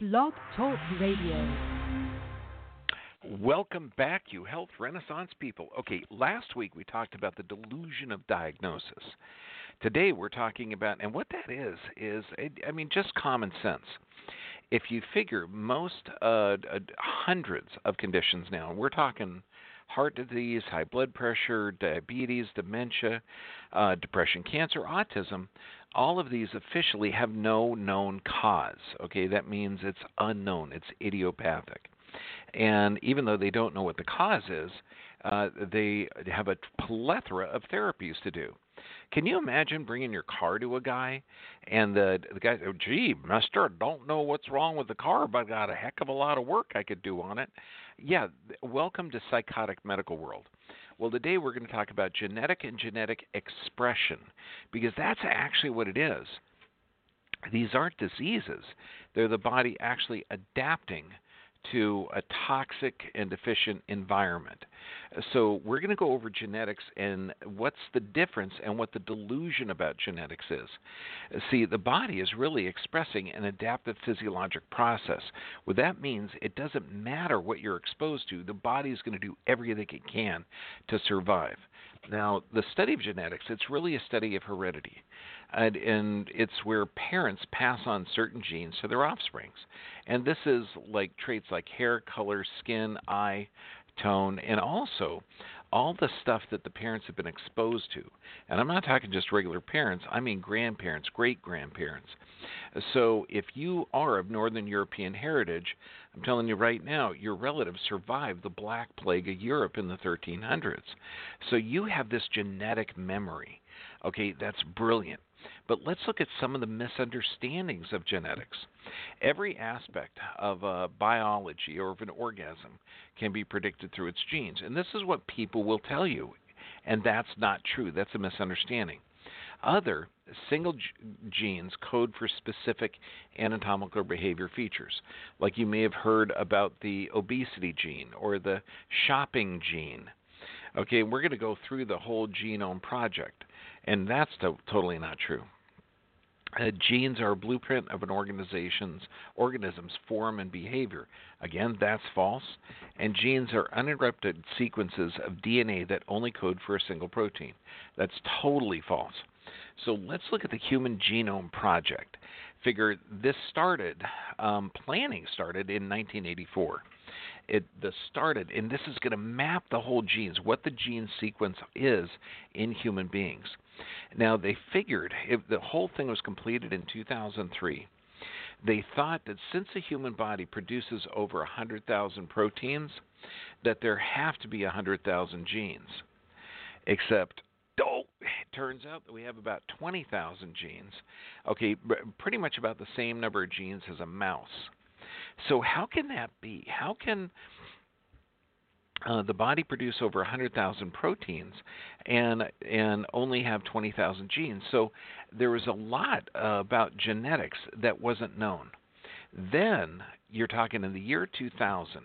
Blog Talk Radio. Welcome back, you health renaissance people. Okay, last week we talked about the delusion of diagnosis. Today we're talking about, and what that is, is, I mean, just common sense. If you figure most uh, hundreds of conditions now, we're talking heart disease, high blood pressure, diabetes, dementia, uh, depression, cancer, autism, all of these officially have no known cause. Okay, that means it's unknown, it's idiopathic. And even though they don't know what the cause is, uh, they have a plethora of therapies to do. Can you imagine bringing your car to a guy and the the guy, oh, gee, Mister, don't know what's wrong with the car, but I got a heck of a lot of work I could do on it. Yeah, welcome to psychotic medical world. Well, today we're going to talk about genetic and genetic expression because that's actually what it is. These aren't diseases, they're the body actually adapting to a toxic and deficient environment. So, we're going to go over genetics and what's the difference and what the delusion about genetics is. See, the body is really expressing an adaptive physiologic process. What that means, it doesn't matter what you're exposed to, the body is going to do everything it can to survive. Now, the study of genetics, it's really a study of heredity and, and it's where parents pass on certain genes to their offsprings. And this is like traits like hair color, skin, eye tone, and also all the stuff that the parents have been exposed to. And I'm not talking just regular parents, I mean grandparents, great grandparents. So if you are of Northern European heritage, I'm telling you right now, your relatives survived the Black Plague of Europe in the 1300s. So you have this genetic memory. Okay, that's brilliant. But let's look at some of the misunderstandings of genetics. Every aspect of a biology or of an organism can be predicted through its genes. And this is what people will tell you. And that's not true. That's a misunderstanding. Other single g- genes code for specific anatomical or behavior features. Like you may have heard about the obesity gene or the shopping gene. Okay, we're going to go through the whole genome project. And that's to- totally not true. Uh, genes are a blueprint of an organization's organism's form and behavior. Again, that's false. And genes are uninterrupted sequences of DNA that only code for a single protein. That's totally false. So let's look at the Human Genome Project. Figure this started, um, planning started in 1984 it started, and this is going to map the whole genes, what the gene sequence is in human beings. Now they figured if the whole thing was completed in 2003. They thought that since the human body produces over 100,000 proteins, that there have to be 100,000 genes. Except oh, it turns out that we have about 20,000 genes. Okay, pretty much about the same number of genes as a mouse. So how can that be? How can uh, the body produce over 100,000 proteins and and only have 20,000 genes. So there was a lot uh, about genetics that wasn't known. Then you're talking in the year 2000.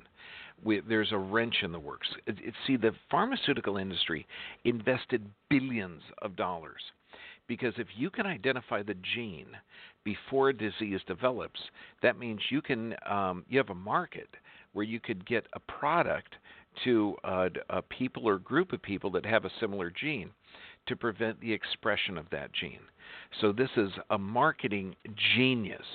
We, there's a wrench in the works. It, it, see, the pharmaceutical industry invested billions of dollars because if you can identify the gene before disease develops, that means you can um, you have a market where you could get a product to uh, a people or group of people that have a similar gene to prevent the expression of that gene. So this is a marketing genius.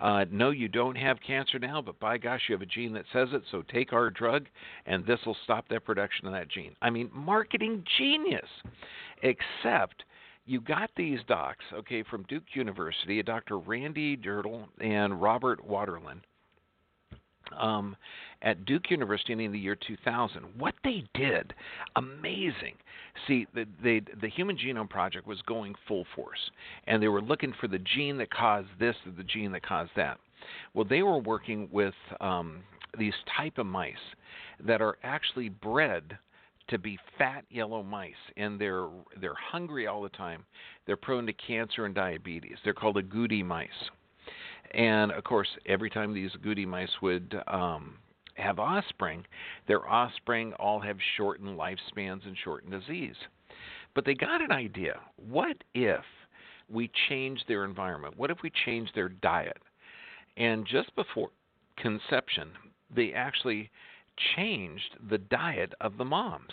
Uh, no, you don't have cancer now, but by gosh, you have a gene that says it. So take our drug, and this will stop that production of that gene. I mean, marketing genius. Except you got these docs, okay, from Duke University, Dr. Randy Jirtle and Robert Waterland, um, at Duke University in the year 2000. What they did, amazing. See, the, they, the Human Genome Project was going full force, and they were looking for the gene that caused this or the gene that caused that. Well, they were working with um, these type of mice that are actually bred to be fat yellow mice and they're they're hungry all the time. They're prone to cancer and diabetes. They're called agouti mice. And of course, every time these agouti mice would um, have offspring, their offspring all have shortened lifespans and shortened disease. But they got an idea. What if we change their environment? What if we change their diet? And just before conception, they actually changed the diet of the moms.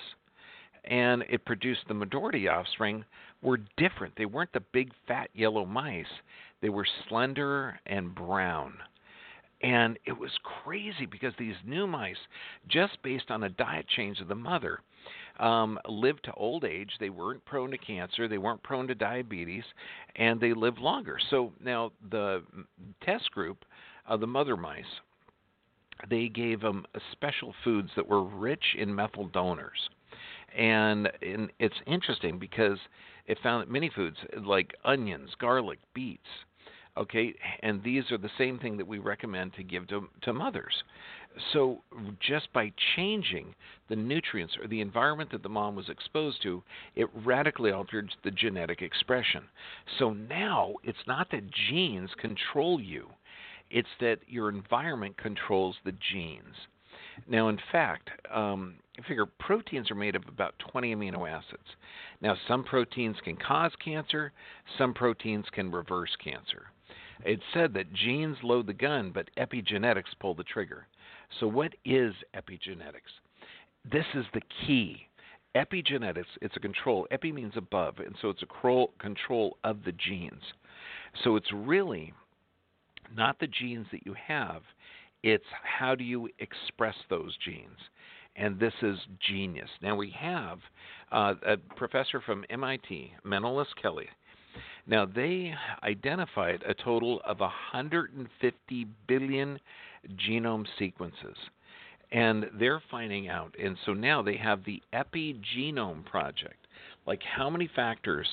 And it produced the majority offspring were different. They weren't the big fat yellow mice. They were slender and brown. And it was crazy because these new mice, just based on a diet change of the mother, um, lived to old age. They weren't prone to cancer. They weren't prone to diabetes, and they lived longer. So now the test group of the mother mice, they gave them uh, special foods that were rich in methyl donors. And, and it's interesting because it found that many foods like onions, garlic, beets, okay, and these are the same thing that we recommend to give to, to mothers. So, just by changing the nutrients or the environment that the mom was exposed to, it radically altered the genetic expression. So now it's not that genes control you, it's that your environment controls the genes. Now, in fact, um, figure proteins are made of about 20 amino acids. Now, some proteins can cause cancer, some proteins can reverse cancer. It's said that genes load the gun, but epigenetics pull the trigger. So, what is epigenetics? This is the key. Epigenetics, it's a control. Epi means above, and so it's a control of the genes. So, it's really not the genes that you have, it's how do you express those genes. And this is genius. Now, we have uh, a professor from MIT, Manolis Kelly. Now, they identified a total of 150 billion genome sequences. And they're finding out. And so now they have the Epigenome Project. Like, how many factors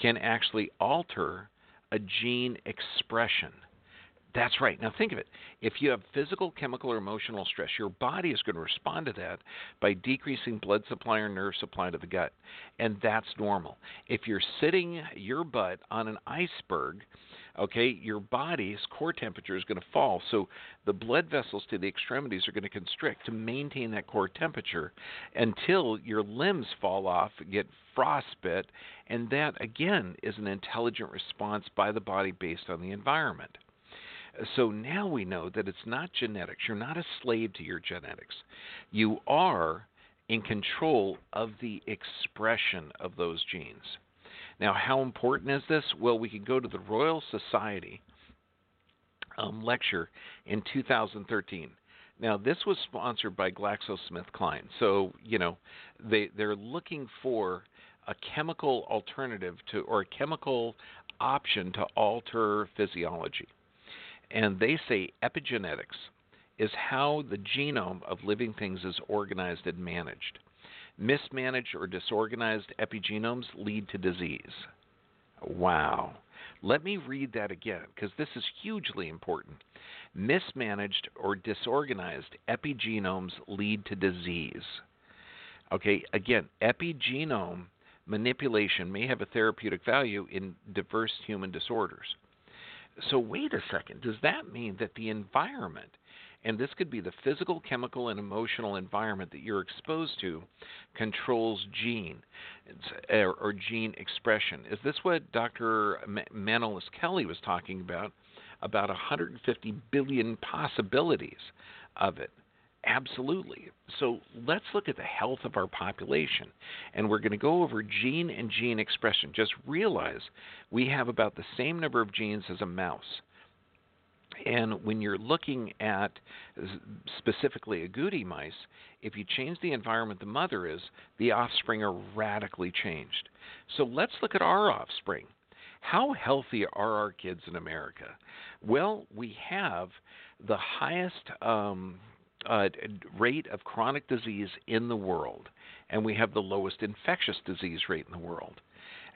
can actually alter a gene expression? That's right. Now think of it. If you have physical, chemical, or emotional stress, your body is going to respond to that by decreasing blood supply or nerve supply to the gut. And that's normal. If you're sitting your butt on an iceberg, okay, your body's core temperature is going to fall. So the blood vessels to the extremities are going to constrict to maintain that core temperature until your limbs fall off, get frostbite, and that again is an intelligent response by the body based on the environment. So now we know that it's not genetics. You're not a slave to your genetics. You are in control of the expression of those genes. Now, how important is this? Well, we can go to the Royal Society um, lecture in 2013. Now, this was sponsored by GlaxoSmithKline. So, you know, they, they're looking for a chemical alternative to, or a chemical option to alter physiology. And they say epigenetics is how the genome of living things is organized and managed. Mismanaged or disorganized epigenomes lead to disease. Wow. Let me read that again because this is hugely important. Mismanaged or disorganized epigenomes lead to disease. Okay, again, epigenome manipulation may have a therapeutic value in diverse human disorders. So, wait a second. Does that mean that the environment, and this could be the physical, chemical, and emotional environment that you're exposed to, controls gene or, eh, or gene expression? Is this what Dr. Manolis Kelly was talking about? About 150 billion possibilities of it. Absolutely. So let's look at the health of our population. And we're going to go over gene and gene expression. Just realize we have about the same number of genes as a mouse. And when you're looking at specifically agouti mice, if you change the environment the mother is, the offspring are radically changed. So let's look at our offspring. How healthy are our kids in America? Well, we have the highest um, uh, rate of chronic disease in the world, and we have the lowest infectious disease rate in the world.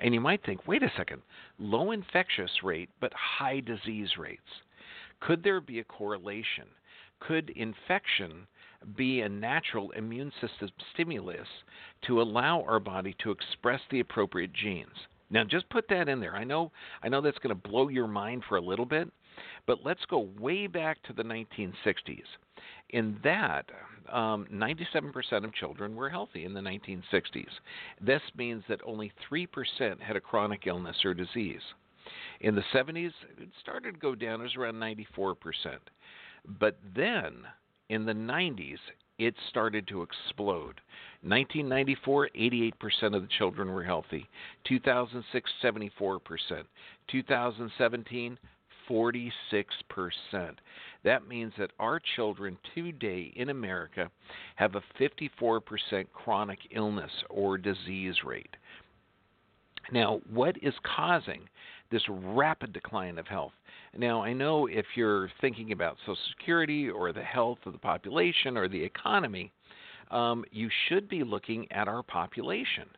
And you might think, wait a second, low infectious rate but high disease rates. Could there be a correlation? Could infection be a natural immune system stimulus to allow our body to express the appropriate genes? Now, just put that in there. I know, I know that's going to blow your mind for a little bit, but let's go way back to the 1960s in that, um, 97% of children were healthy in the 1960s. This means that only 3% had a chronic illness or disease. In the 70s, it started to go down. It was around 94%. But then in the 90s, it started to explode. 1994, 88% of the children were healthy. 2006, 74%. 2017, 46%. That means that our children today in America have a 54% chronic illness or disease rate. Now, what is causing this rapid decline of health? Now, I know if you're thinking about Social Security or the health of the population or the economy, um, you should be looking at our population.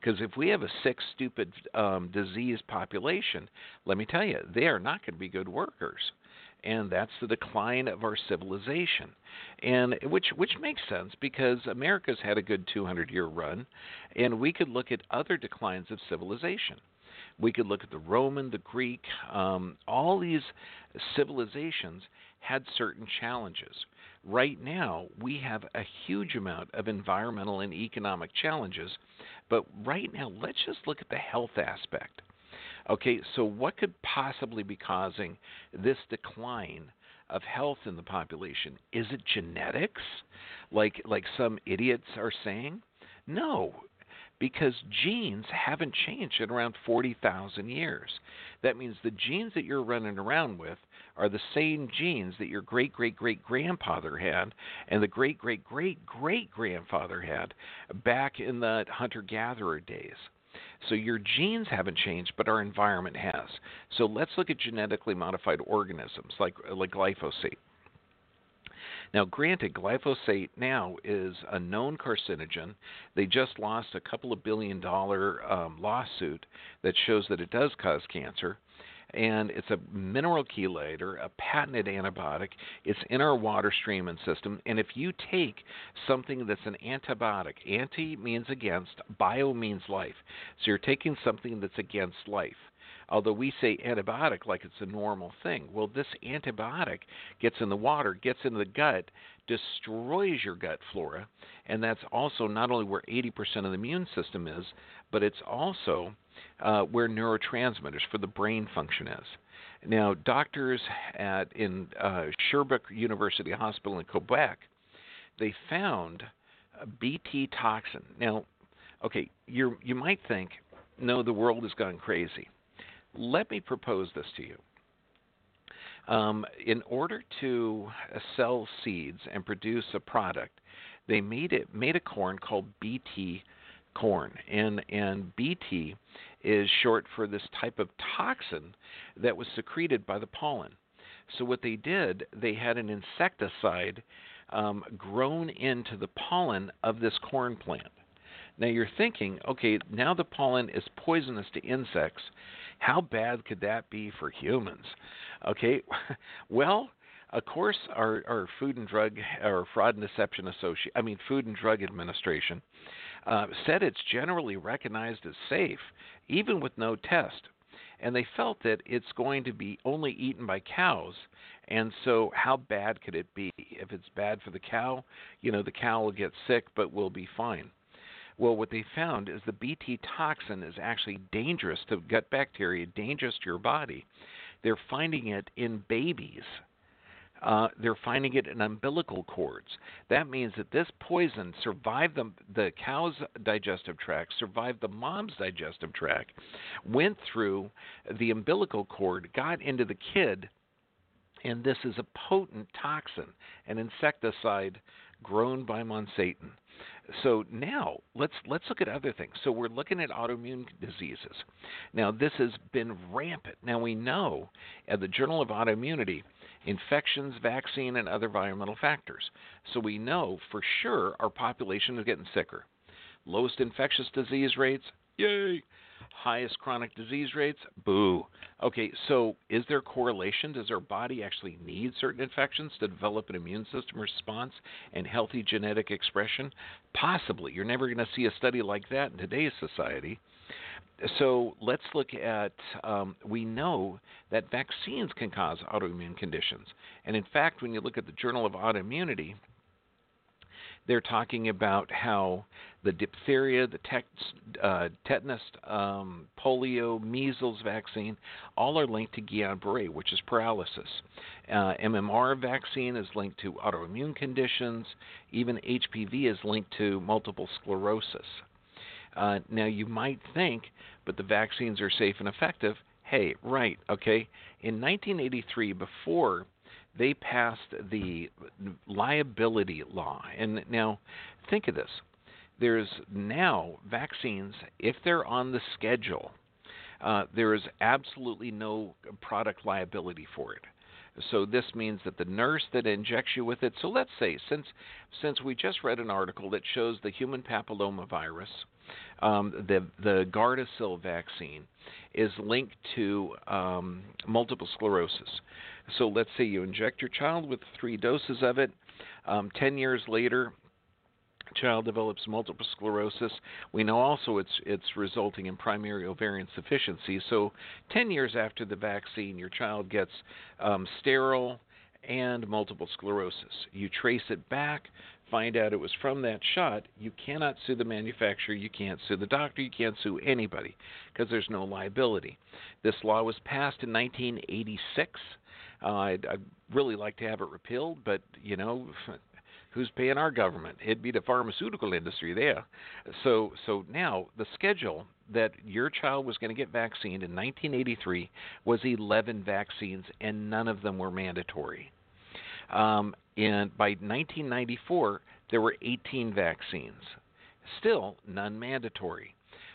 Because if we have a sick, stupid, um, diseased population, let me tell you, they are not going to be good workers. And that's the decline of our civilization, and which which makes sense because America's had a good 200 year run, and we could look at other declines of civilization. We could look at the Roman, the Greek, um, all these civilizations had certain challenges. Right now, we have a huge amount of environmental and economic challenges, but right now, let's just look at the health aspect. Okay, so what could possibly be causing this decline of health in the population? Is it genetics? Like like some idiots are saying? No, because genes haven't changed in around 40,000 years. That means the genes that you're running around with are the same genes that your great great great grandfather had and the great great great great grandfather had back in the hunter gatherer days. So your genes haven't changed, but our environment has. So let's look at genetically modified organisms like like glyphosate. Now, granted, glyphosate now is a known carcinogen. They just lost a couple of billion dollar um, lawsuit that shows that it does cause cancer. And it's a mineral chelator, a patented antibiotic. It's in our water stream and system. And if you take something that's an antibiotic, anti means against, bio means life. So you're taking something that's against life although we say antibiotic like it's a normal thing. Well, this antibiotic gets in the water, gets into the gut, destroys your gut flora, and that's also not only where 80% of the immune system is, but it's also uh, where neurotransmitters for the brain function is. Now, doctors at in uh, Sherbrooke University Hospital in Quebec, they found BT toxin. Now, okay, you you might think, no, the world has gone crazy. Let me propose this to you. Um, in order to sell seeds and produce a product, they made it made a corn called BT corn, and and BT is short for this type of toxin that was secreted by the pollen. So what they did, they had an insecticide um, grown into the pollen of this corn plant. Now you're thinking, okay, now the pollen is poisonous to insects. How bad could that be for humans? Okay, well, of course, our, our Food and Drug or Fraud and Deception Association, I mean Food and Drug Administration, uh, said it's generally recognized as safe, even with no test. And they felt that it's going to be only eaten by cows. And so, how bad could it be? If it's bad for the cow, you know, the cow will get sick, but will be fine. Well, what they found is the BT toxin is actually dangerous to gut bacteria, dangerous to your body. They're finding it in babies. Uh, they're finding it in umbilical cords. That means that this poison survived the, the cow's digestive tract, survived the mom's digestive tract, went through the umbilical cord, got into the kid, and this is a potent toxin, an insecticide grown by Monsanto. So now let's let's look at other things. So we're looking at autoimmune diseases. Now this has been rampant. Now we know at the Journal of Autoimmunity, infections, vaccine, and other environmental factors. So we know for sure our population is getting sicker. Lowest infectious disease rates, yay highest chronic disease rates? Boo. Okay, so is there correlation? Does our body actually need certain infections to develop an immune system response and healthy genetic expression? Possibly. You're never going to see a study like that in today's society. So let's look at um, we know that vaccines can cause autoimmune conditions. And in fact, when you look at the Journal of Autoimmunity, they're talking about how the diphtheria, the uh, tetanus, um, polio, measles vaccine, all are linked to Guillain-Barré, which is paralysis. Uh, MMR vaccine is linked to autoimmune conditions. Even HPV is linked to multiple sclerosis. Uh, now, you might think, but the vaccines are safe and effective. Hey, right, okay. In 1983, before they passed the liability law, and now think of this there's now vaccines, if they're on the schedule, uh, there is absolutely no product liability for it. So this means that the nurse that injects you with it. So let's say since since we just read an article that shows the human papillomavirus, um, the the Gardasil vaccine is linked to um, multiple sclerosis. So let's say you inject your child with three doses of it. Um, Ten years later, child develops multiple sclerosis. We know also it's it's resulting in primary ovarian insufficiency. So, 10 years after the vaccine, your child gets um, sterile and multiple sclerosis. You trace it back, find out it was from that shot. You cannot sue the manufacturer, you can't sue the doctor, you can't sue anybody because there's no liability. This law was passed in 1986. Uh, I'd, I'd really like to have it repealed, but you know, who's paying our government? It'd be the pharmaceutical industry there. So so now the schedule that your child was going to get vaccinated in 1983 was 11 vaccines, and none of them were mandatory. Um, and by 1994, there were 18 vaccines, still none mandatory.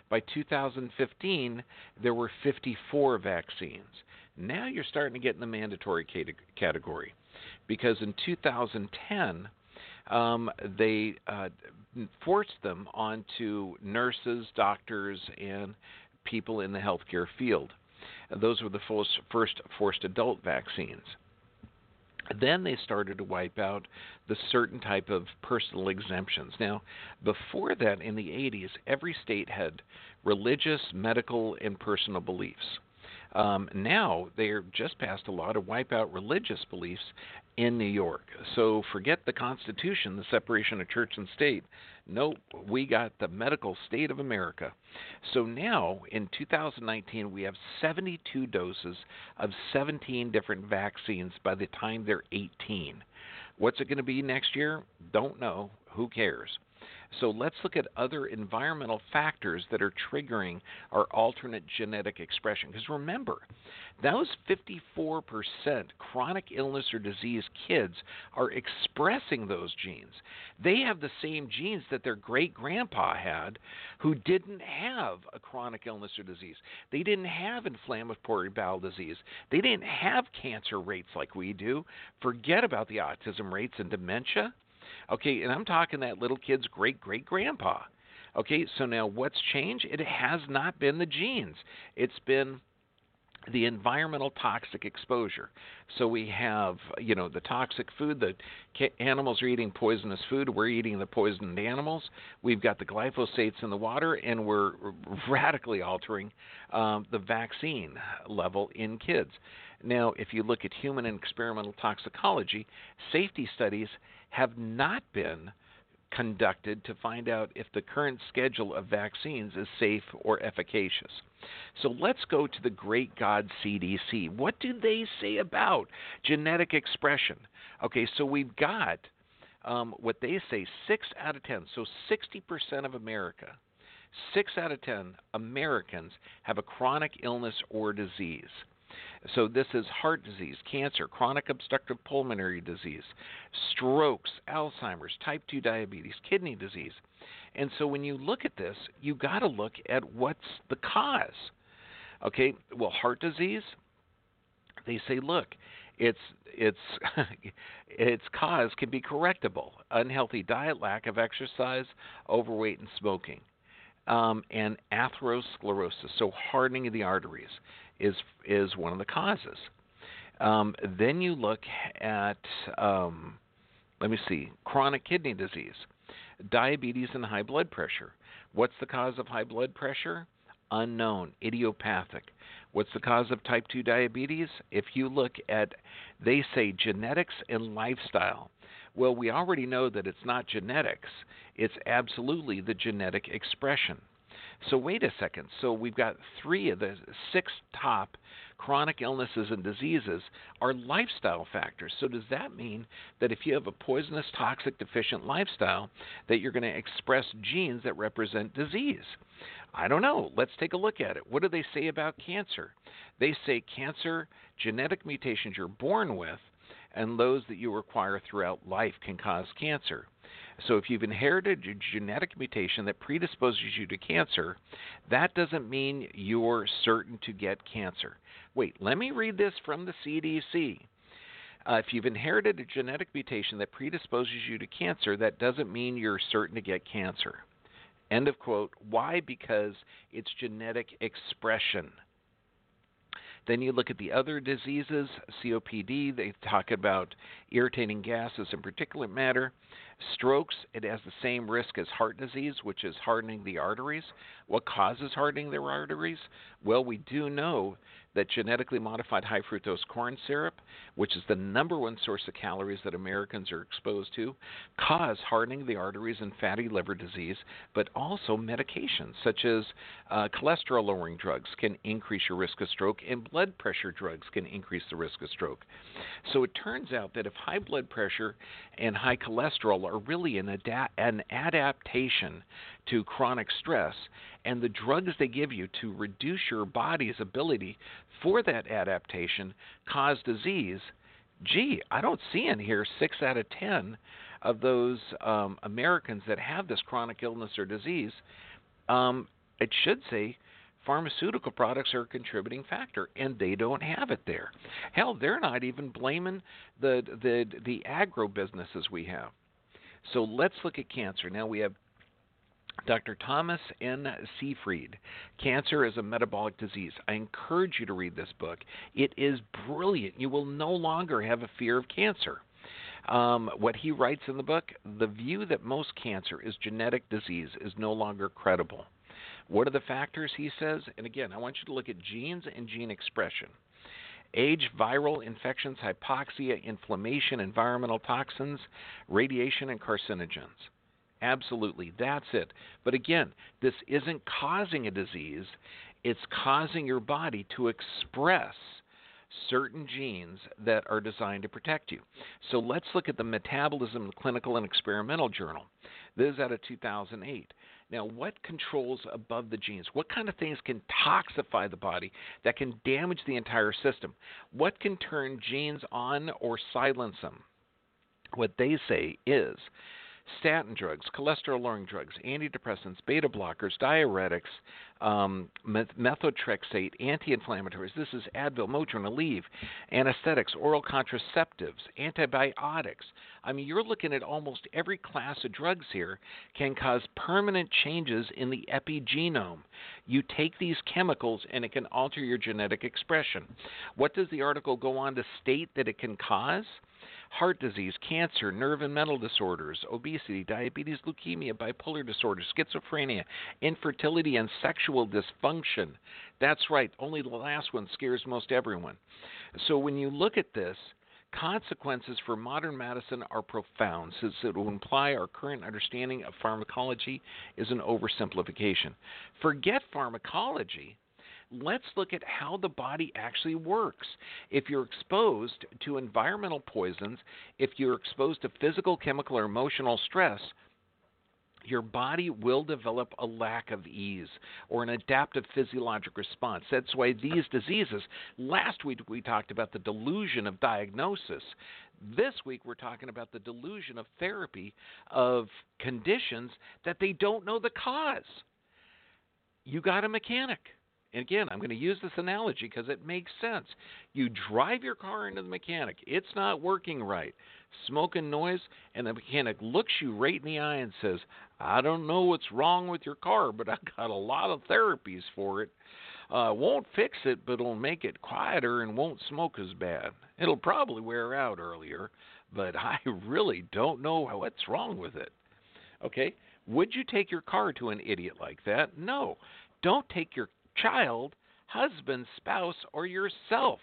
By 2015, there were 54 vaccines. Now you're starting to get in the mandatory category because in 2010, um, they uh, forced them onto nurses, doctors, and people in the healthcare field. Those were the first, first forced adult vaccines. Then they started to wipe out the certain type of personal exemptions. Now, before that, in the 80s, every state had religious, medical, and personal beliefs. Um, now they're just passed a law to wipe out religious beliefs in New York. So forget the Constitution, the separation of church and state. Nope, we got the medical state of America. So now in 2019, we have 72 doses of 17 different vaccines by the time they're 18. What's it going to be next year? Don't know. Who cares? So let's look at other environmental factors that are triggering our alternate genetic expression. Because remember, those 54% chronic illness or disease kids are expressing those genes. They have the same genes that their great grandpa had who didn't have a chronic illness or disease. They didn't have inflammatory bowel disease. They didn't have cancer rates like we do. Forget about the autism rates and dementia. Okay, and I'm talking that little kid's great great grandpa. Okay, so now what's changed? It has not been the genes. It's been the environmental toxic exposure. So we have, you know, the toxic food. The animals are eating poisonous food. We're eating the poisoned animals. We've got the glyphosates in the water, and we're radically altering um, the vaccine level in kids. Now, if you look at human and experimental toxicology, safety studies have not been conducted to find out if the current schedule of vaccines is safe or efficacious. So let's go to the great God CDC. What do they say about genetic expression? Okay, so we've got um, what they say 6 out of 10, so 60% of America, 6 out of 10 Americans have a chronic illness or disease. So this is heart disease, cancer, chronic obstructive pulmonary disease, strokes, Alzheimer's, type 2 diabetes, kidney disease. And so when you look at this, you got to look at what's the cause. Okay, well, heart disease, they say, look, its its its cause can be correctable: unhealthy diet, lack of exercise, overweight, and smoking, um, and atherosclerosis, so hardening of the arteries is is one of the causes. Um, then you look at um, let me see chronic kidney disease, diabetes, and high blood pressure. What's the cause of high blood pressure? Unknown, idiopathic. What's the cause of type 2 diabetes? If you look at, they say genetics and lifestyle. Well, we already know that it's not genetics, it's absolutely the genetic expression. So, wait a second. So, we've got three of the six top chronic illnesses and diseases are lifestyle factors. So, does that mean that if you have a poisonous, toxic, deficient lifestyle, that you're going to express genes that represent disease? I don't know. Let's take a look at it. What do they say about cancer? They say cancer, genetic mutations you're born with, and those that you acquire throughout life can cause cancer. So if you've inherited a genetic mutation that predisposes you to cancer, that doesn't mean you're certain to get cancer. Wait, let me read this from the CDC. Uh, if you've inherited a genetic mutation that predisposes you to cancer, that doesn't mean you're certain to get cancer. End of quote. Why? Because it's genetic expression. Then you look at the other diseases, COPD, they talk about irritating gases and particulate matter. Strokes, it has the same risk as heart disease, which is hardening the arteries. What causes hardening the arteries? Well, we do know that genetically modified high fructose corn syrup, which is the number one source of calories that Americans are exposed to, cause hardening of the arteries and fatty liver disease, but also medications such as uh, cholesterol lowering drugs can increase your risk of stroke, and blood pressure drugs can increase the risk of stroke. So it turns out that if high blood pressure and high cholesterol are really an, ada- an adaptation to chronic stress, and the drugs they give you to reduce your body's ability for that adaptation cause disease, gee, I don't see in here six out of ten of those um, Americans that have this chronic illness or disease. Um, it should say pharmaceutical products are a contributing factor, and they don't have it there. Hell, they're not even blaming the the the agro businesses we have. So let's look at cancer. Now we have Dr. Thomas N. Seyfried, Cancer is a Metabolic Disease. I encourage you to read this book. It is brilliant. You will no longer have a fear of cancer. Um, what he writes in the book the view that most cancer is genetic disease is no longer credible. What are the factors, he says? And again, I want you to look at genes and gene expression. Age, viral infections, hypoxia, inflammation, environmental toxins, radiation, and carcinogens. Absolutely, that's it. But again, this isn't causing a disease, it's causing your body to express certain genes that are designed to protect you. So let's look at the Metabolism Clinical and Experimental Journal. This is out of 2008. Now, what controls above the genes? What kind of things can toxify the body that can damage the entire system? What can turn genes on or silence them? What they say is statin drugs, cholesterol lowering drugs, antidepressants, beta blockers, diuretics, um, methotrexate, anti inflammatories. This is Advil, Motrin, Aleve, anesthetics, oral contraceptives, antibiotics. I mean, you're looking at almost every class of drugs here can cause permanent changes in the epigenome. You take these chemicals and it can alter your genetic expression. What does the article go on to state that it can cause? Heart disease, cancer, nerve and mental disorders, obesity, diabetes, leukemia, bipolar disorder, schizophrenia, infertility, and sexual dysfunction. That's right, only the last one scares most everyone. So when you look at this, consequences for modern medicine are profound, since it will imply our current understanding of pharmacology is an oversimplification. Forget pharmacology let's look at how the body actually works. If you're exposed to environmental poisons, if you're exposed to physical, chemical, or emotional stress, your body will develop a lack of ease or an adaptive physiologic response. That's why these diseases, last week we talked about the delusion of diagnosis. This week we're talking about the delusion of therapy of conditions that they don't know the cause. You got a mechanic and again, I'm going to use this analogy because it makes sense. You drive your car into the mechanic, it's not working right, smoke and noise, and the mechanic looks you right in the eye and says, I don't know what's wrong with your car, but I've got a lot of therapies for it. Uh, won't fix it, but it'll make it quieter and won't smoke as bad. It'll probably wear out earlier, but I really don't know what's wrong with it. Okay? Would you take your car to an idiot like that? No. Don't take your child, husband, spouse, or yourself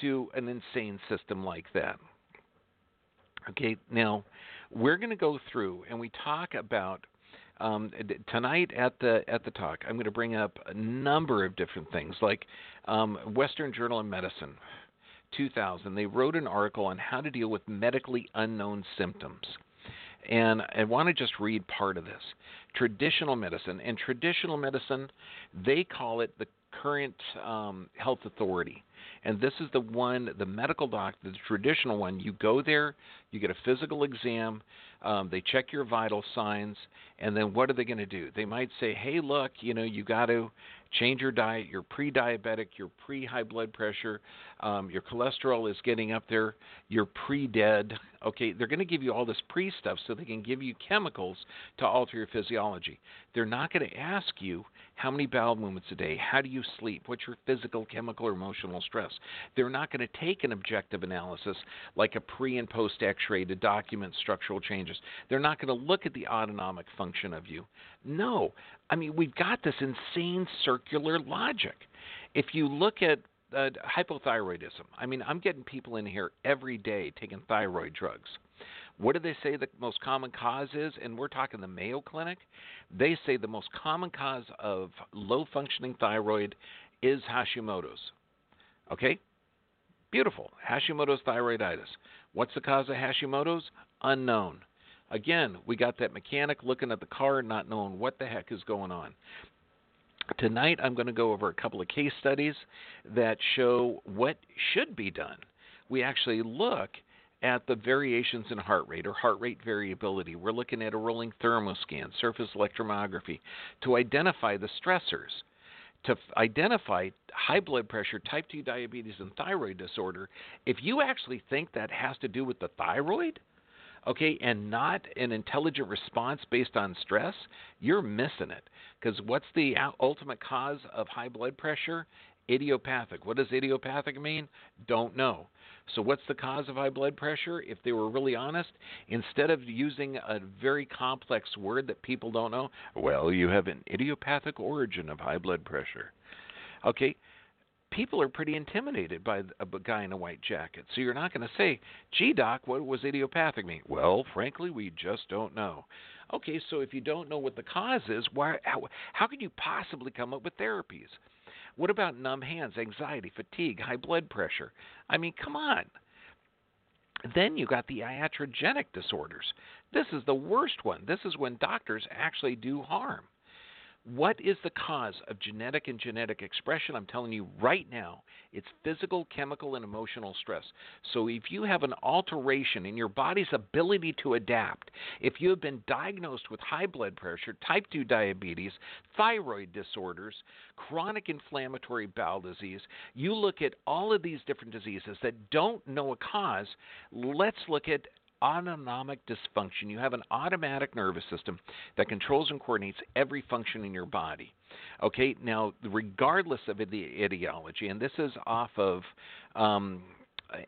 to an insane system like that. Okay, now we're going to go through and we talk about um, tonight at the at the talk. I'm going to bring up a number of different things, like um, Western Journal of Medicine, 2000. They wrote an article on how to deal with medically unknown symptoms. And I want to just read part of this. Traditional medicine. And traditional medicine, they call it the current um, health authority. And this is the one, the medical doctor, the traditional one. You go there, you get a physical exam, um, they check your vital signs, and then what are they going to do? They might say, hey, look, you know, you got to change your diet. You're pre-diabetic. You're pre-high blood pressure. Um, your cholesterol is getting up there. You're pre-dead. Okay, they're going to give you all this pre stuff so they can give you chemicals to alter your physiology. They're not going to ask you how many bowel movements a day, how do you sleep, what's your physical, chemical, or emotional stress. They're not going to take an objective analysis like a pre and post X-ray to document structural changes. They're not going to look at the autonomic function of you. No, I mean we've got this insane circular logic. If you look at uh, hypothyroidism. I mean, I'm getting people in here every day taking thyroid drugs. What do they say the most common cause is? And we're talking the Mayo Clinic. They say the most common cause of low functioning thyroid is Hashimoto's. Okay? Beautiful. Hashimoto's thyroiditis. What's the cause of Hashimoto's? Unknown. Again, we got that mechanic looking at the car, not knowing what the heck is going on. Tonight, I'm going to go over a couple of case studies that show what should be done. We actually look at the variations in heart rate or heart rate variability. We're looking at a rolling thermoscan, surface electromyography to identify the stressors. To identify high blood pressure, type 2 diabetes, and thyroid disorder, if you actually think that has to do with the thyroid, okay, and not an intelligent response based on stress, you're missing it. Because what's the ultimate cause of high blood pressure? Idiopathic. What does idiopathic mean? Don't know. So, what's the cause of high blood pressure? If they were really honest, instead of using a very complex word that people don't know, well, you have an idiopathic origin of high blood pressure. Okay, people are pretty intimidated by a guy in a white jacket. So you're not going to say, "Gee, doc, what was idiopathic mean?" Well, frankly, we just don't know. Okay, so if you don't know what the cause is, why how, how could you possibly come up with therapies? What about numb hands, anxiety, fatigue, high blood pressure? I mean, come on. Then you got the iatrogenic disorders. This is the worst one. This is when doctors actually do harm. What is the cause of genetic and genetic expression? I'm telling you right now, it's physical, chemical, and emotional stress. So if you have an alteration in your body's ability to adapt, if you have been diagnosed with high blood pressure, type 2 diabetes, thyroid disorders, chronic inflammatory bowel disease, you look at all of these different diseases that don't know a cause, let's look at autonomic dysfunction. You have an automatic nervous system that controls and coordinates every function in your body. Okay, now, regardless of the ideology, and this is off of um,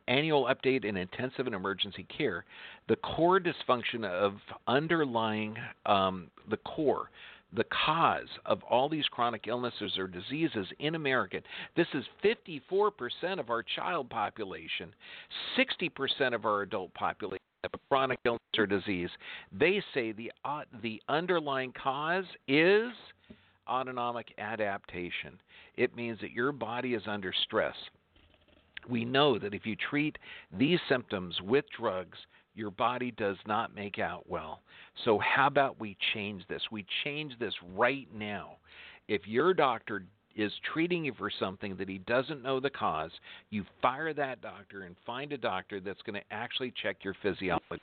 annual update in intensive and emergency care, the core dysfunction of underlying um, the core the cause of all these chronic illnesses or diseases in America. This is 54% of our child population, 60% of our adult population have a chronic illness or disease. They say the uh, the underlying cause is autonomic adaptation. It means that your body is under stress. We know that if you treat these symptoms with drugs, your body does not make out well. So, how about we change this? We change this right now. If your doctor is treating you for something that he doesn't know the cause, you fire that doctor and find a doctor that's going to actually check your physiology.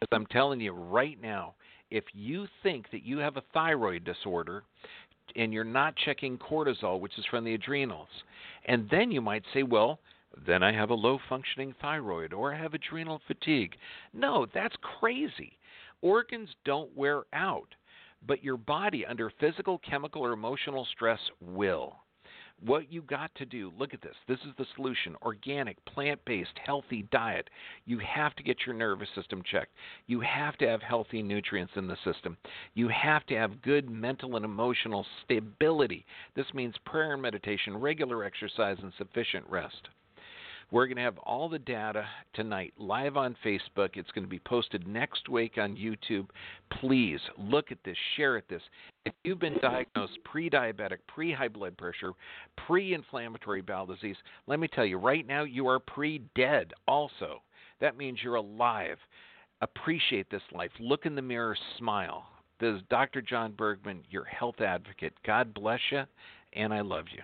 As I'm telling you right now, if you think that you have a thyroid disorder and you're not checking cortisol, which is from the adrenals, and then you might say, well, then I have a low functioning thyroid or I have adrenal fatigue. No, that's crazy. Organs don't wear out, but your body under physical, chemical, or emotional stress will. What you got to do, look at this. This is the solution organic, plant based, healthy diet. You have to get your nervous system checked. You have to have healthy nutrients in the system. You have to have good mental and emotional stability. This means prayer and meditation, regular exercise, and sufficient rest. We're going to have all the data tonight live on Facebook. It's going to be posted next week on YouTube. Please look at this, share it this. If you've been diagnosed pre-diabetic, pre-high blood pressure, pre-inflammatory bowel disease, let me tell you right now you are pre-dead also. That means you're alive. Appreciate this life. Look in the mirror, smile. This is Dr. John Bergman, your health advocate. God bless you, and I love you.